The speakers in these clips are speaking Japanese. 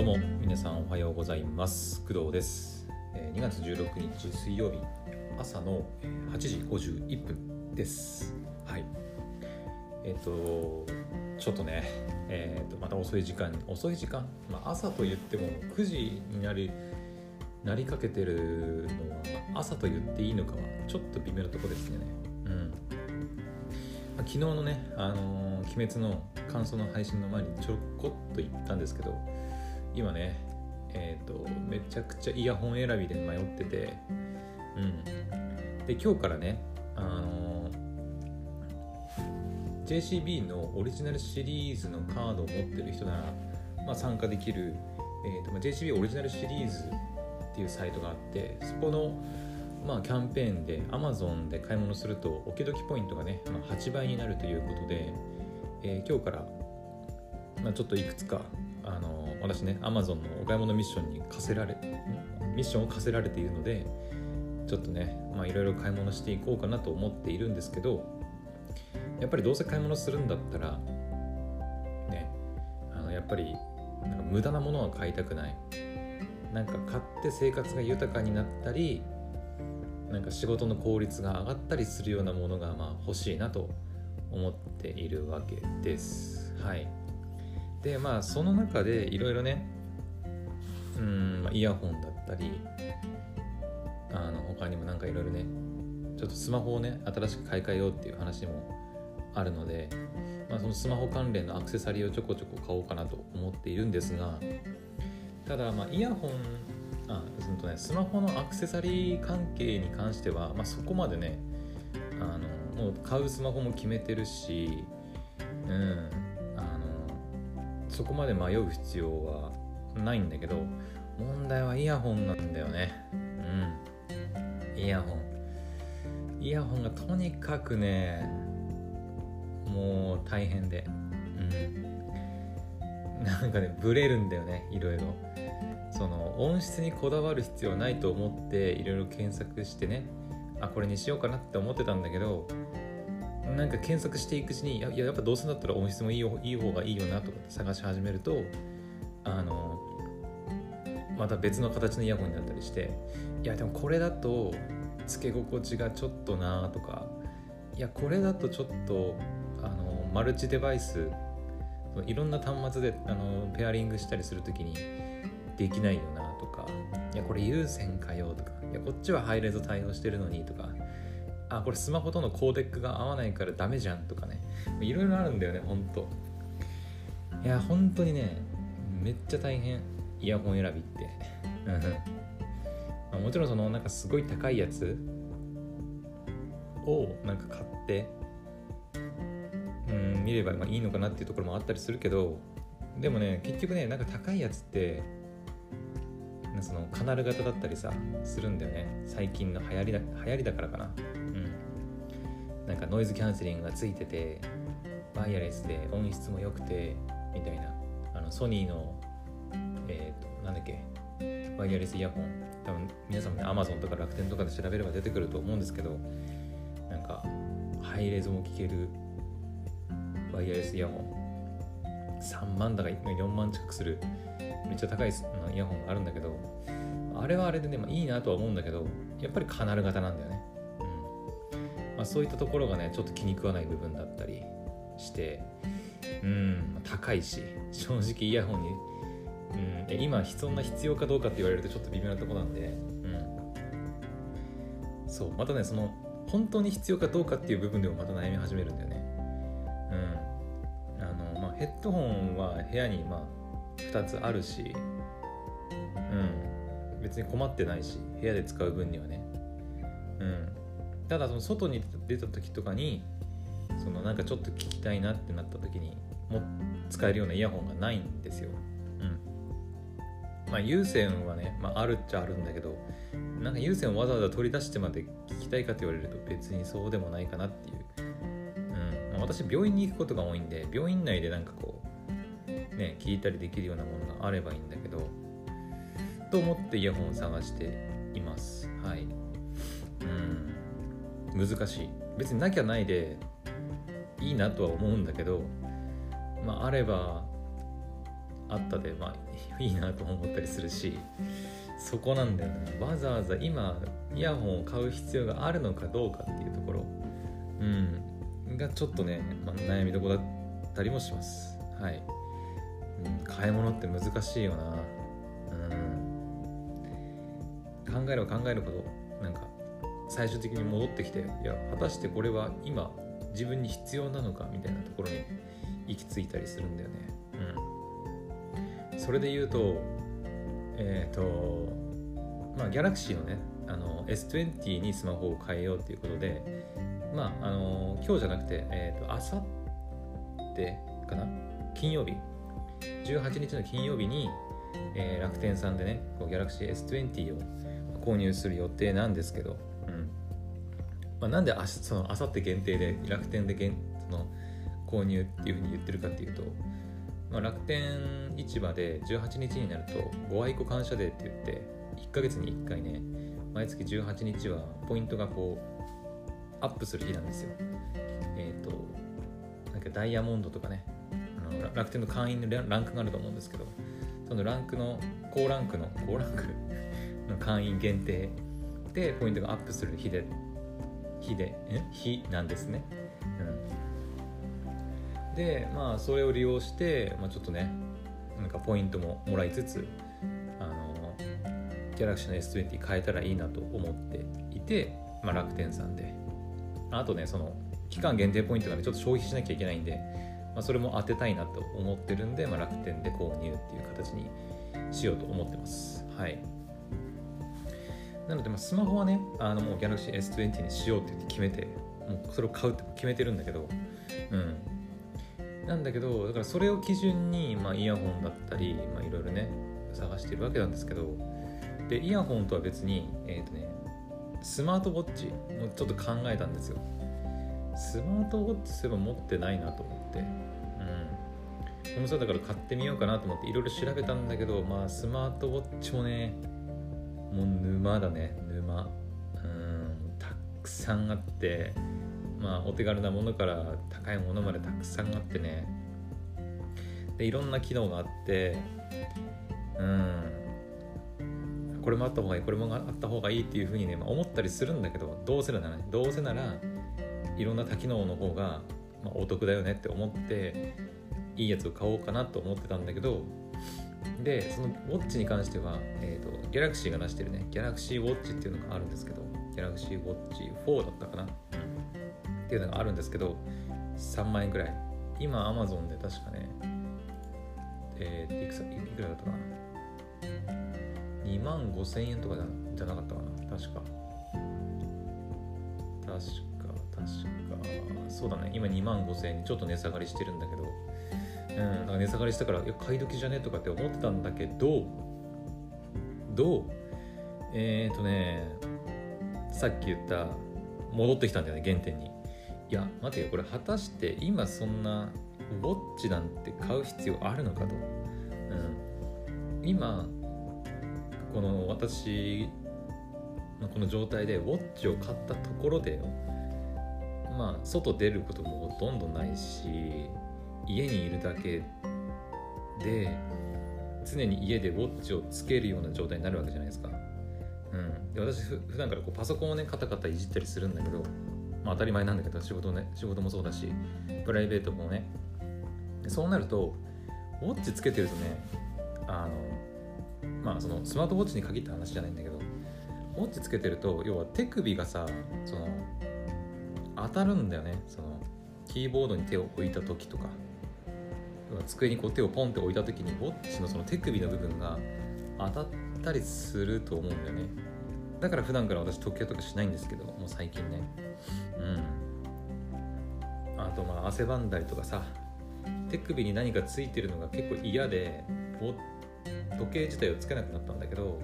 どうも皆さんおはようございます。工藤です。えー2月16日水曜日朝の8時51分です。はい。えっ、とちょっとねえっ、とまた遅い時間遅い時間、まあ、朝と言っても9時になりなりかけてるのは朝と言っていいのかはちょっと微妙なとこですね。うん。まあ昨日のね、あのー鬼滅の感想の配信の前にちょこっと言ったんですけど今ねえっ、とめちゃくちゃイヤホン選びで迷っててうん。で今日からねあの JCB のオリジナルシリーズのカードを持ってる人なら、まあ、参加できる、えーとまあ、JCB オリジナルシリーズっていうサイトがあってそこのまあ、キャンペーンで Amazon で買い物するとおけどきポイントがね、まあ、8倍になるということで、えー今日から、まあ、ちょっといくつかあの私ね Amazon のお買い物ミッションに課せられミッションを課せられているのでちょっとねまあいろいろ買い物していこうかなと思っているんですけどやっぱりどうせ買い物するんだったらねあのやっぱりなんか無駄なものは買いたくないなんか買って生活が豊かになったりなんか仕事の効率が上がったりするようなものがまあ欲しいなと思っているわけです。はい。でまあその中でいろいろねうん、イヤホンだったりあの他にもなんかいろいろねちょっとスマホをね新しく買い替えようっていう話もあるので、まあ、そのスマホ関連のアクセサリーをちょこちょこ買おうかなと思っているんですがただまあイヤホンあうんとね、スマホのアクセサリー関係に関しては、まあ、そこまでねあのもう買うスマホも決めてるし、うん、そこまで迷う必要はないんだけど問題はイヤホンなんだよね。うん。イヤホン。イヤホンがとにかくねもう大変で。うん。なんかねブレるんだよねいろいろ。その音質にこだわる必要ないと思っていろいろ検索してねあこれにしようかなって思ってたんだけどなんか検索していくうちにややっぱどうせだったら音質もいいよいい方がいいよなとか探し始めるとあのまた別の形のイヤホンになったりしていやでもこれだとつけ心地がちょっとなとかいやこれだとちょっとあのマルチデバイスいろんな端末であのペアリングしたりするときにできないよなとかいやこれ有線かよとかいやこっちはハイレゾ対応してるのにとかあこれスマホとのコーデックが合わないからダメじゃんとかね。いろいろあるんだよねほんと。いや本当にねめっちゃ大変。イヤホン選びって。もちろんそのなんかすごい高いやつをなんか買ってうん見ればまあいいのかなっていうところもあったりするけどでもね結局ねなんか高いやつってそのカナル型だったりさするんだよね。最近の流行りだ流行りだからかな。なんかノイズキャンセリングがついててワイヤレスで音質も良くてみたいな。あのソニーのえっ、となんだっけワイヤレスイヤホン多分皆さんもね Amazon とか楽天とかで調べれば出てくると思うんですけどなんかハイレゾも聴けるワイヤレスイヤホン3万だか4万近くする。めっちゃ高いイヤホンがあるんだけどあれはあれでね、まあ、いいなとは思うんだけどやっぱりカナル型なんだよね、まあ、そういったところがねちょっと気に食わない部分だったりしてうん高いし正直イヤホンに、うん、今そんな必要かどうかって言われるとちょっと微妙なとこなんで、うん、そうまたねその本当に必要かどうかっていう部分でもまた悩み始めるんだよね。うん。あのまあヘッドホンは部屋にまあ2つあるしうん。別に困ってないし部屋で使う分にはね。うん。ただその外に出た時とかにそのなんかちょっと聞きたいなってなった時にも使えるようなイヤホンがないんですよ。うん。まあ有線はね、まあ、あるっちゃあるんだけどなんか有線をわざわざ取り出してまで聞きたいかって言われると別にそうでもないかなっていう、うん。ま、私病院に行くことが多いんで病院内でなんかこうね聞いたりできるようなものがあればいいんだけどと思ってイヤホンを探しています。はい。難しい。別になきゃないでいいなとは思うんだけどまああればあったでまあ いいなと思ったりするしそこなんだよね。わざわざ今イヤホンを買う必要があるのかどうかっていうところ。うん。がちょっとね、まあ、悩みどこだったりもします。はい、うん、買い物って難しいよな。うん。考えれば考えるほどなんか最終的に戻ってきていや果たしてこれは今自分に必要なのかみたいなところに行き着いたりするんだよね。うん。それで言うとえっ、ー、とまあギャラクシーのねあの S20 にスマホを変えようっていうことでまああの今日じゃなくてえっ、ー、とあさってかな？金曜日。18日の金曜日に、えー、楽天さんでねこうギャラクシー S20 を購入する予定なんですけど、まあ、なんであそのあさって限定で楽天でその購入っていうふうに言ってるかっていうと、まあ、楽天市場で18日になるとご愛顧感謝デーって言って1ヶ月に1回ね毎月18日はポイントがこうアップする日なんですよ。えっ、ー、となんかダイヤモンドとかねあの楽天の会員のランクがあると思うんですけどそのランクの高ランクの高ランクの会員限定でポイントがアップする日で日で日なんですね、うん、でまあそれを利用して、まあ、ちょっとねなんかポイントももらいつつあのギャラクシーの S20 変えたらいいなと思っていて、まあ、楽天さんで。あとねその期間限定ポイントがねちょっと消費しなきゃいけないんで、まあ、それも当てたいなと思ってるんで、まあ、楽天で購入っていう形にしようと思ってます。はい。なので、まあ、スマホはねあのもう Galaxy S20 にしようって決めてもうそれを買うって決めてるんだけどうん。なんだけどだからそれを基準に、まあ、イヤホンだったり、いろいろね探してるわけなんですけどでイヤホンとは別にえっ、ー、とねスマートウォッチもちょっと考えたんですよ。スマートウォッチすれば持ってないなと思ってうん。この際だから買ってみようかなと思っていろいろ調べたんだけどまあスマートウォッチもねもう沼だね沼。うんたくさんあってまあお手軽なものから高いものまでたくさんあってね。でいろんな機能があってうん。これもあった方がいいこれもあった方がいいっていうふうにね、まあ、思ったりするんだけどどうせならねどうせならいろんな多機能の方が、まあ、お得だよねって思っていいやつを買おうかなと思ってたんだけどでそのウォッチに関しては、えーと、ギャラクシーが出してるね。ギャラクシーウォッチっていうのがあるんですけどギャラクシーウォッチ4だったかな、っていうのがあるんですけど3万円くらい。今アマゾンで確かねえー、いくさいくらだったかな。2万5千円とかじゃなかったかな。確か確か。確かそうだね。今2万5千円ちょっと値下がりしてるんだけど。うん、なんか値下がりしたからいや買い時じゃね？とかって思ってたんだけどどう？えっ、ー、とねさっき言った戻ってきたんだよね原点に。いや待てよこれ果たして今そんなウォッチなんて買う必要あるのかと、うん、今この私のこの状態でウォッチを買ったところでまあ外出ることもほとんどないし家にいるだけで常に家でウォッチをつけるような状態になるわけじゃないですか。うん、で私普段からこうパソコンをねカタカタいじったりするんだけど、まあ、当たり前なんだけど仕事ね仕事もそうだしプライベートもね。そうなるとウォッチつけてるとねあのまあそのスマートウォッチに限った話じゃないんだけどウォッチつけてると要は手首がさその当たるんだよね。そのキーボードに手を置いた時とか。机にこう手をポンって置いた時にウォッチのその手首の部分が当たったりすると思うんだよね。だから普段から私時計とかしないんですけどもう最近ね。うん。あとまあ汗ばんだりとかさ手首に何かついてるのが結構嫌で時計自体をつけなくなったんだけど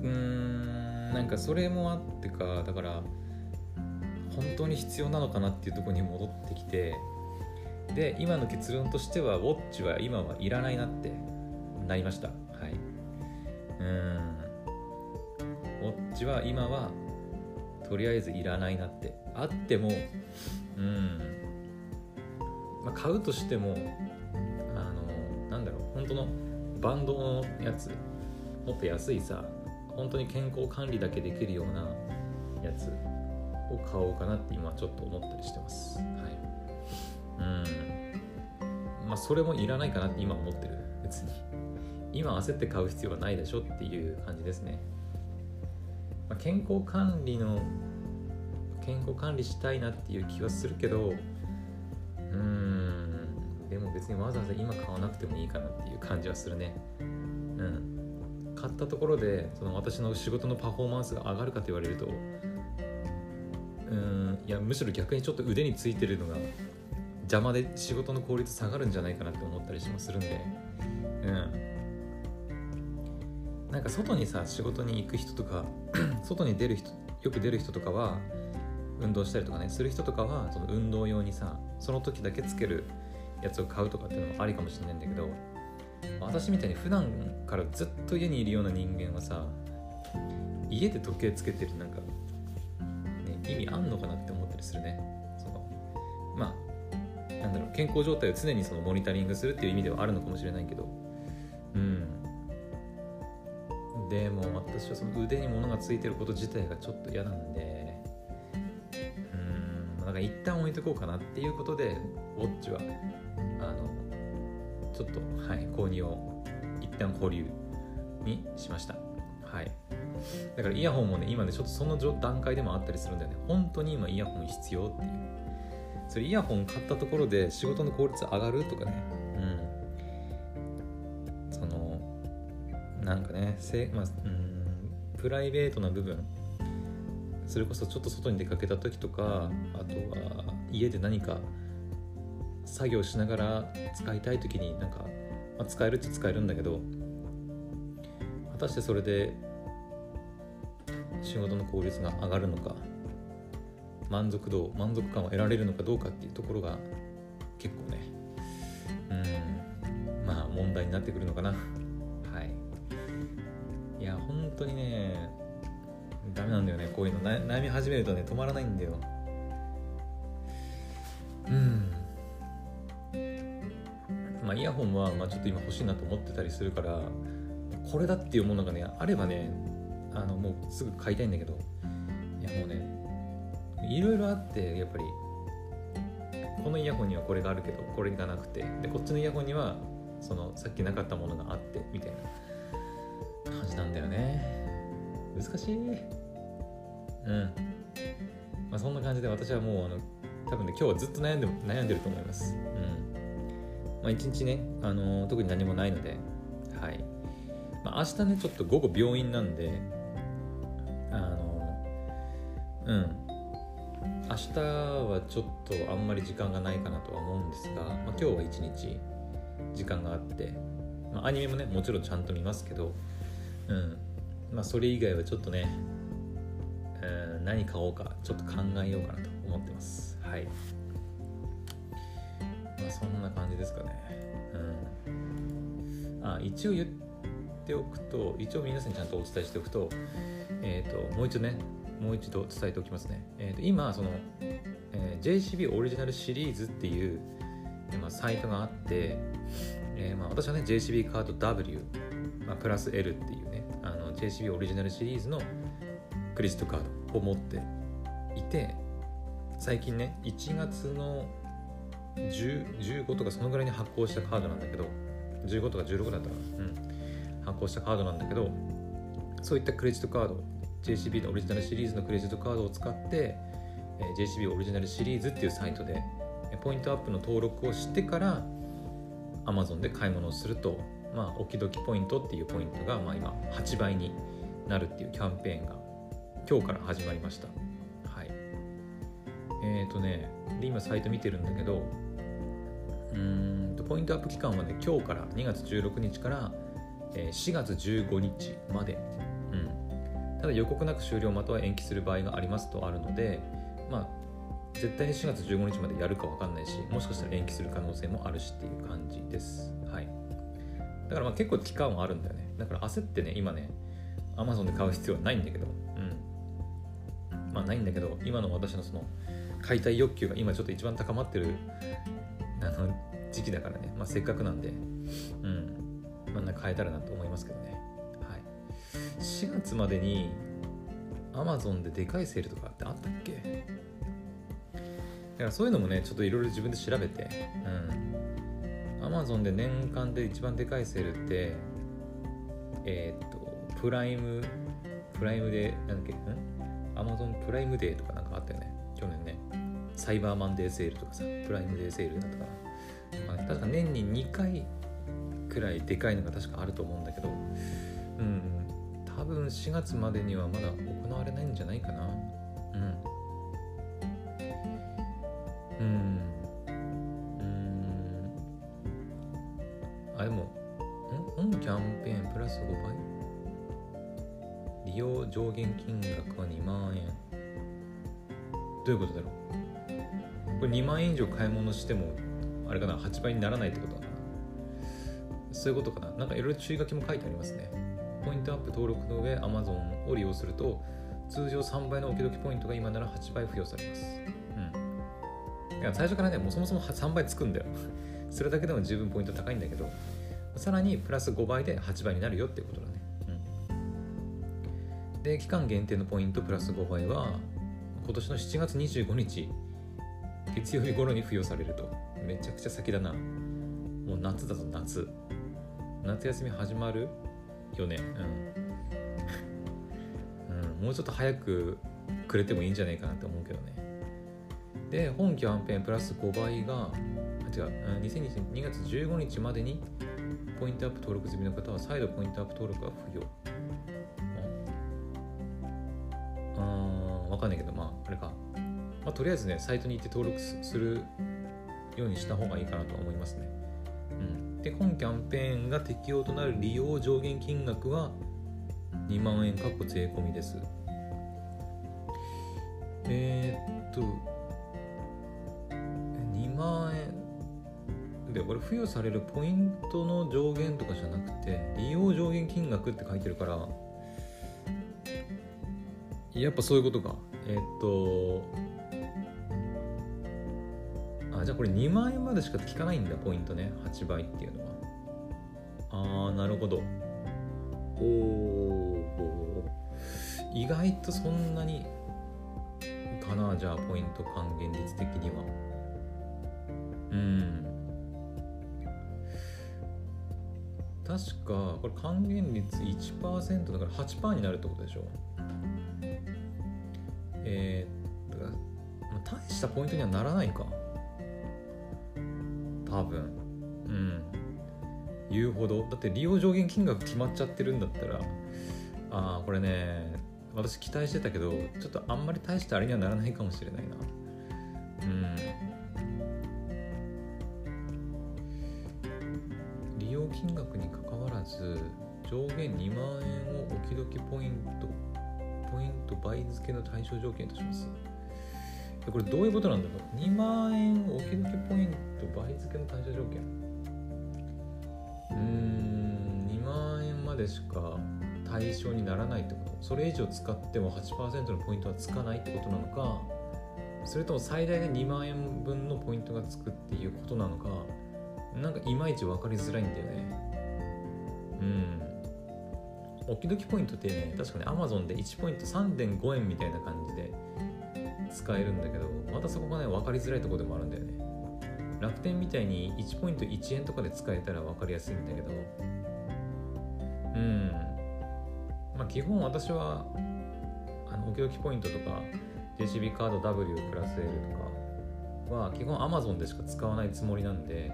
うーんなんかそれもあってかだから本当に必要なのかなっていうとこに戻ってきてで今の結論としてはウォッチは今はいらないなってなりました。はい。うん。ウォッチは今はとりあえずいらないなって。あってもうん、まあ、買うとしてもあのなんだろう本当のバンドのやつもっと安いさ本当に健康管理だけできるようなやつを買おうかなって今ちょっと思ったりしてます。はい。うん。まあそれもいらないかなって今思ってる。別に。今焦って買う必要はないでしょっていう感じですね、まあ、健康管理の健康管理したいなっていう気はするけどうん。でも別にわざわざ今買わなくてもいいかなっていう感じはするね。うん。買ったところでその私の仕事のパフォーマンスが上がるかと言われるとうん。いやむしろ逆にちょっと腕についてるのが邪魔で仕事の効率下がるんじゃないかなって思ったりしもするんで。うん。なんか外にさ仕事に行く人とか 外に出る人よく出る人とかは運動したりとかねする人とかはその運動用にさその時だけつけるやつを買うとかっていうのもありかもしれないんだけど私みたいに普段からずっと家にいるような人間はさ家で時計つけてるなんか、ね、意味あんのかなって思ったりするね。なんだろう健康状態を常にそのモニタリングするっていう意味ではあるのかもしれないけど。うん。でも私はその腕に物がついてること自体がちょっと嫌なんで。うん。なんか一旦置いとこうかなっていうことでウォッチはあのちょっとはい購入を一旦保留にしました。はい。だからイヤホンもね今ねちょっとその段階でもあったりするんだよね。本当に今イヤホン必要っていう。それイヤホン買ったところで仕事の効率上がるとかね。うん。そのなんかねせ、まあ、うんプライベートな部分。それこそちょっと外に出かけた時とかあとは家で何か作業しながら使いたい時になんか、まあ、使えるっちゃ使えるんだけど果たしてそれで仕事の効率が上がるのか。満足度満足感を得られるのかどうかっていうところが結構ねうんまあ問題になってくるのかな。はい。いや本当にねダメなんだよね。こういうの。悩み始めるとね止まらないんだよ。うん。まあイヤホンはまあちょっと今欲しいなと思ってたりするからこれだっていうものがねあればねあのもうすぐ買いたいんだけど。いやもうねいろいろあってやっぱりこのイヤホンにはこれがあるけどこれがなくてでこっちのイヤホンにはそのさっきなかったものがあってみたいな感じなんだよね。難しい。うん。まあそんな感じで私はもうあの多分ね今日はずっと悩んで悩んでると思います。うん。まあ一日ね、あのー、特に何もないのではい。まあ明日ねちょっと午後病院なんであのー、うん。明日はちょっとあんまり時間がないかなとは思うんですが、まあ、今日は一日時間があって、まあ、アニメもねもちろんちゃんと見ますけど、うんまあ、それ以外はちょっとね、うん、何買おうかちょっと考えようかなと思ってます。はい。まあそんな感じですかね。うん。あ一応言っておくと一応皆さんにちゃんとお伝えしておくとえっ、ー、ともう一度ねもう一度伝えておきますね。えー、と今その、えー、JCB オリジナルシリーズっていう、まあ、サイトがあって、えーまあ、私はね JCB カード W、まあ、プラス L っていうねあの JCB オリジナルシリーズのクレジットカードを持っていて最近ね1月の10 15とかそのぐらいに発行したカードなんだけど15とか16だったかな、うん、発行したカードなんだけどそういったクレジットカード JCB のオリジナルシリーズのクレジットカードを使って、え JCB オリジナルシリーズっていうサイトでポイントアップの登録をしてから Amazon で買い物をすると、まあ、おきどきポイントっていうポイントが、まあ、今8倍になるっていうキャンペーンが今日から始まりました。はい。えっ、ー、とね、で今サイト見てるんだけど、うんとポイントアップ期間はね、今日から2月16日から4月15日までただ予告なく終了または延期する場合がありますとあるので、まあ、絶対に4月15日までやるか分かんないし、もしかしたら延期する可能性もあるしっていう感じです。はい。だからまあ結構期間はあるんだよね。だから焦ってね、今ね、Amazon で買う必要はないんだけど、うん。まあないんだけど、今の私のその買いたい欲求が今ちょっと一番高まってるあの時期だからね、まあ、せっかくなんでうんまあ変えたらなと思いますけどね4月までに Amazon ででかいセールとかってあったっけ？だからそういうのもねちょっといろいろ自分で調べてうん。Amazon で年間で一番でかいセールってえー、っとプライムプライムでなんだっけ？ん？Amazon プライムデーとかなんかあったよね。去年ね。サイバーマンデーセールとかさプライムデーセールだったかな、まあ、確か年に2回くらいでかいのが確かあると思うんだけどうん。多分4月までにはまだ行われないんじゃないかな。うん。うん。うん。あでもん本キャンペーンプラス5倍？利用上限金額は2万円。どういうことだろう？これ2万円以上買い物してもあれかな？8倍にならないってことかな。そういうことかな。なんかいろいろ注意書きも書いてありますね。ポイントアップ登録の上 Amazon を利用すると通常3倍の置き時ポイントが今なら8倍付与されます。うん。いや最初からねもうそもそも3倍つくんだよ。それだけでも十分ポイント高いんだけどさらにプラス5倍で8倍になるよっていうことだね。で期間限定のポイントプラス5倍は今年の7月25日月曜日頃に付与されると。めちゃくちゃ先だな。もう夏だぞ夏。夏休み始まるよねうん、うん、もうちょっと早くくれてもいいんじゃないかなって思うけどね。で本キャンペーンプラス5倍があ違う。2020年2月15日までにポイントアップ登録済みの方は再度ポイントアップ登録が付与わかんないけど、まあ、あれか。まあ、とりあえずね、サイトに行って登録するようにした方がいいかなと思いますね。で、本キャンペーンが適用となる利用上限金額は2万円、かっこ税込みです。えー、っと、2万円。で、これ付与されるポイントの上限とかじゃなくて、利用上限金額って書いてるから、やっぱそういうことか。えっと、じゃあこれ2万円までしか効かないんだ、ポイントね。8倍っていうのは。あー、なるほど。おお意外とそんなにかな、じゃあポイント還元率的には。うん。確かこれ還元率1%だから8%になるってことでしょえー、大したポイントにはならないか多分。うん。言うほど。だって利用上限金額決まっちゃってるんだったらああこれね私期待してたけどちょっとあんまり大したあれにはならないかもしれないな。うん。利用金額にかかわらず上限2万円を置き時ポイントポイント倍付けの対象条件とします。これどういうことなんだろう ?2 万円置き付けの対象条件。うん、2万円までしか対象にならないってこと。それ以上使っても8%のポイントはつかないってことなのか。それとも最大で2万円分のポイントがつくっていうことなのか。なんかいまいち分かりづらいんだよね。うん。おきどきポイントってね確かに Amazon で1ポイント3.5円みたいな感じで使えるんだけどまたそこがね分かりづらいとこでもあるんだよね。楽天みたいに1ポイント1円とかで使えたら分かりやすいんだけどうんまあ基本私はあのおきどきポイントとか JCB カード W プラス L とかは基本 Amazon でしか使わないつもりなんで、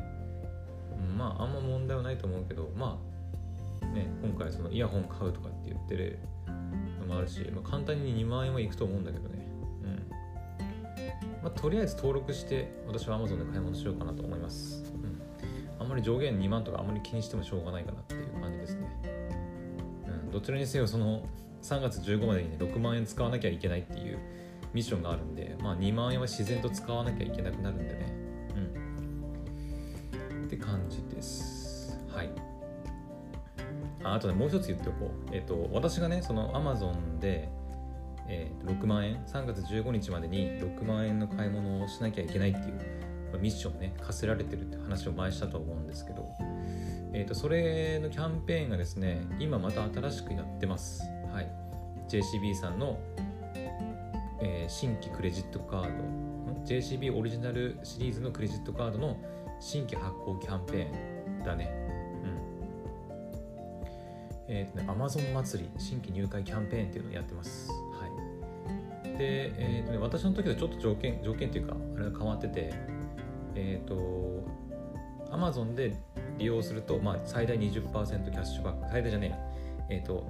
うん、まああんま問題はないと思うけどまあね、今回そのイヤホン買うとかって言ってるのもあるし、まあ、簡単に2万円はいくと思うんだけどね。まあ、とりあえず登録して私は Amazon で買い物しようかなと思います。うん。あんまり上限2万とかあんまり気にしてもしょうがないかなっていう感じですね。うん。どちらにせよその3月15までにね、6万円使わなきゃいけないっていうミッションがあるんで、まあ2万円は自然と使わなきゃいけなくなるんでね。うん。って感じです。はい。ああとねもう一つ言っておこう、えっ、と私がねその Amazon で、えー、6万円3月15日までに6万円の買い物をしなきゃいけないっていうまあミッションをね課せられてるって話を前したと思うんですけど、えー、とそれのキャンペーンがですね今また新しくやってます。はい。JCB さんの、えー、新規クレジットカード JCB オリジナルシリーズのクレジットカードの新規発行キャンペーンだね。えーとね、Amazon 祭り新規入会キャンペーンっていうのをやってます。で、えーとね、私の時とちょっと条件条件っていうかあれが変わってて、えっ、ー、と Amazon で利用すると、まあ、最大20%キャッシュバック最大じゃねええっ、ー、と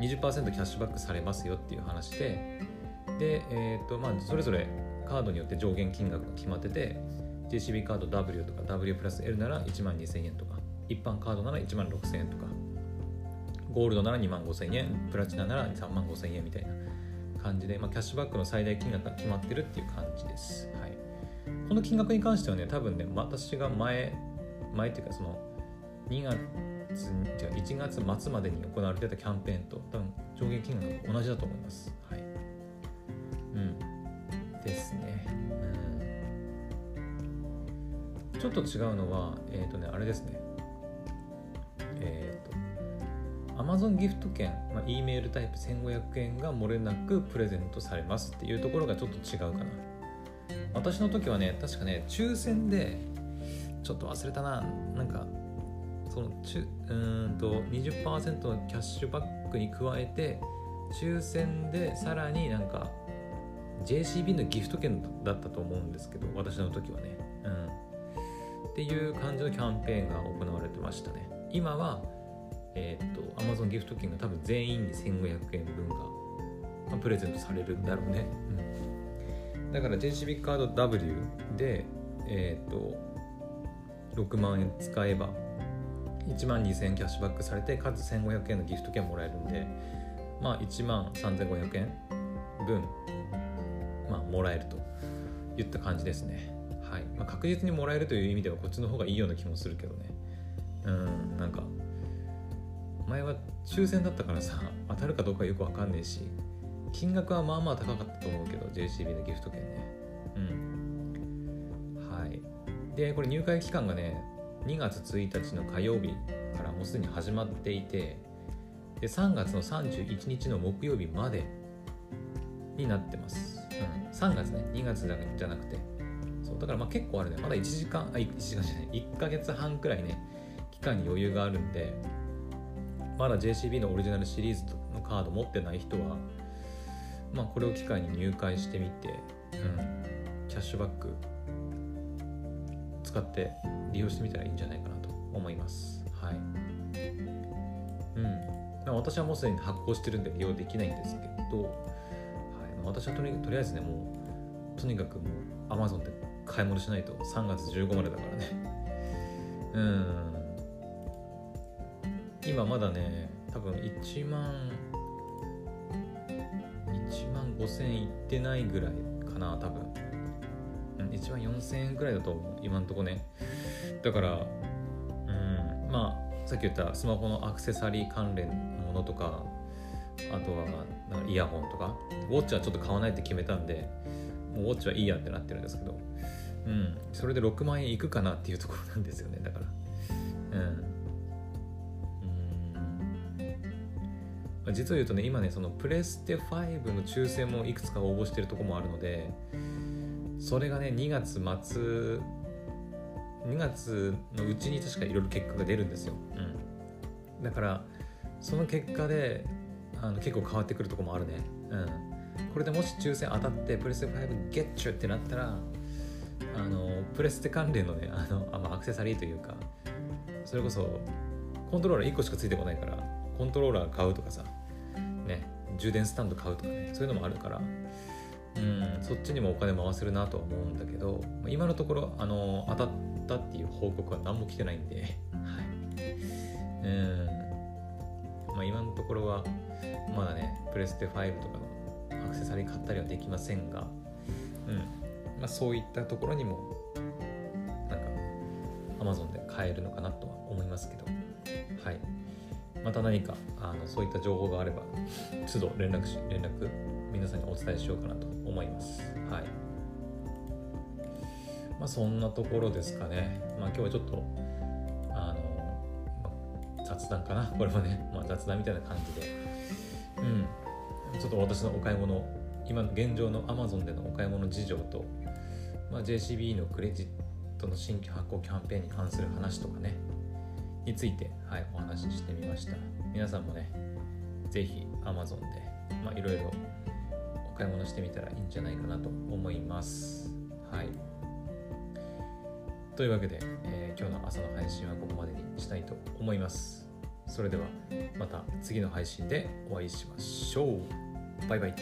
20%キャッシュバックされますよっていう話でで、えーとまあ、それぞれカードによって上限金額が決まってて JCB カード W とか W プラス L なら1万2000円とか一般カードなら1万6000円とかゴールドなら2万5000円プラチナなら3万5000円みたいな。感じで、まあ、キャッシュバックの最大金額が決まってるっていう感じです、はい、この金額に関してはね多分ね私が前前っていうかその2月じゃ1月末までに行われてたキャンペーンと多分上限金額が同じだと思います。はい。うん。ですね。うん。ちょっと違うのはえっ、ー、とねあれですね。Amazon ギフト券、まあ、E メールタイプ1500円が漏れなくプレゼントされますっていうところがちょっと違うかな。私の時はね確かね抽選でちょっと忘れたな。なんかそのちゅうんと20%のキャッシュバックに加えて抽選でさらになんか JCB のギフト券だったと思うんですけど私の時はね。うん。っていう感じのキャンペーンが行われてましたね。今はえー、っと Amazon ギフト券が多分全員に1500円分が、まあ、プレゼントされるんだろうね、うん、だから JCB カード W でえー、っと6万円使えば1万2000円キャッシュバックされてかつ1500円のギフト券もらえるんでまあ1万3500円分まあもらえるといった感じですね。はい、まあ、確実にもらえるという意味ではこっちの方がいいような気もするけどね。うんなんか前は抽選だったからさ当たるかどうかよくわかんねえし金額はまあまあ高かったと思うけど JCB のギフト券ね。うん。はい。でこれ入会期間がね2月1日の火曜日からもうすでに始まっていてで3月の31日の木曜日までになってます、うん、3月ね2月じゃなくて。そうだからまあ結構あるね。まだ1時間あ1時間じゃない。1ヶ月半くらいね期間に余裕があるんでまだ JCB のオリジナルシリーズのカード持ってない人は、まあ、これを機会に入会してみて、うん、キャッシュバック使って利用してみたらいいんじゃないかなと思います。はい。うん。私はもうすでに発行してるんで利用できないんですけど、はい、私はとりとりあえずね、もう、とにかくもう Amazon で買い物しないと3月15までだからね。うん。今まだね多分1万1万5000円いってないぐらいかな多分。1万4000円ぐらいだと思う今んとこね。だからうんまあさっき言ったスマホのアクセサリー関連のものとかあとはイヤホンとかウォッチはちょっと買わないって決めたんでもうウォッチはいいやってなってるんですけどうんそれで6万円いくかなっていうところなんですよね。だから実を言うとね今ねそのプレステ5の抽選もいくつか応募してるとこもあるのでそれがね2月末2月のうちに確かいろいろ結果が出るんですよ、うん、だからその結果であの結構変わってくるとこもあるね。うん。これでもし抽選当たってプレステ5ゲッチュってなったらあのプレステ関連のねあのあ、まあ、アクセサリーというかそれこそコントローラー1個しかついてこないからコントローラー買うとかさね充電スタンド買うとかねそういうのもあるからうんそっちにもお金回せるなとは思うんだけど今のところあの当たったっていう報告は何も来てないんで。はい。うん。まあ今のところはまだねプレステ5とかのアクセサリー買ったりはできませんがうん。まあそういったところにもなんか Amazon で買えるのかなとは思いますけど。はい。また何かあのそういった情報があれば都度連絡し連絡皆さんにお伝えしようかなと思います。はい。まあそんなところですかね。まあ今日はちょっとあの、まあ、雑談かな。これもね、まあ、雑談みたいな感じで。うん。ちょっと私のお買い物今の現状の Amazon でのお買い物事情と、まあ、JCB のクレジットの新規発行キャンペーンに関する話とかね。について、はい、お話ししてみました。皆さんもねぜひ Amazon で、いろいろお買い物してみたらいいんじゃないかなと思います。はい。というわけで、えー、今日の朝の配信はここまでにしたいと思います。それではまた次の配信でお会いしましょう。バイバイ。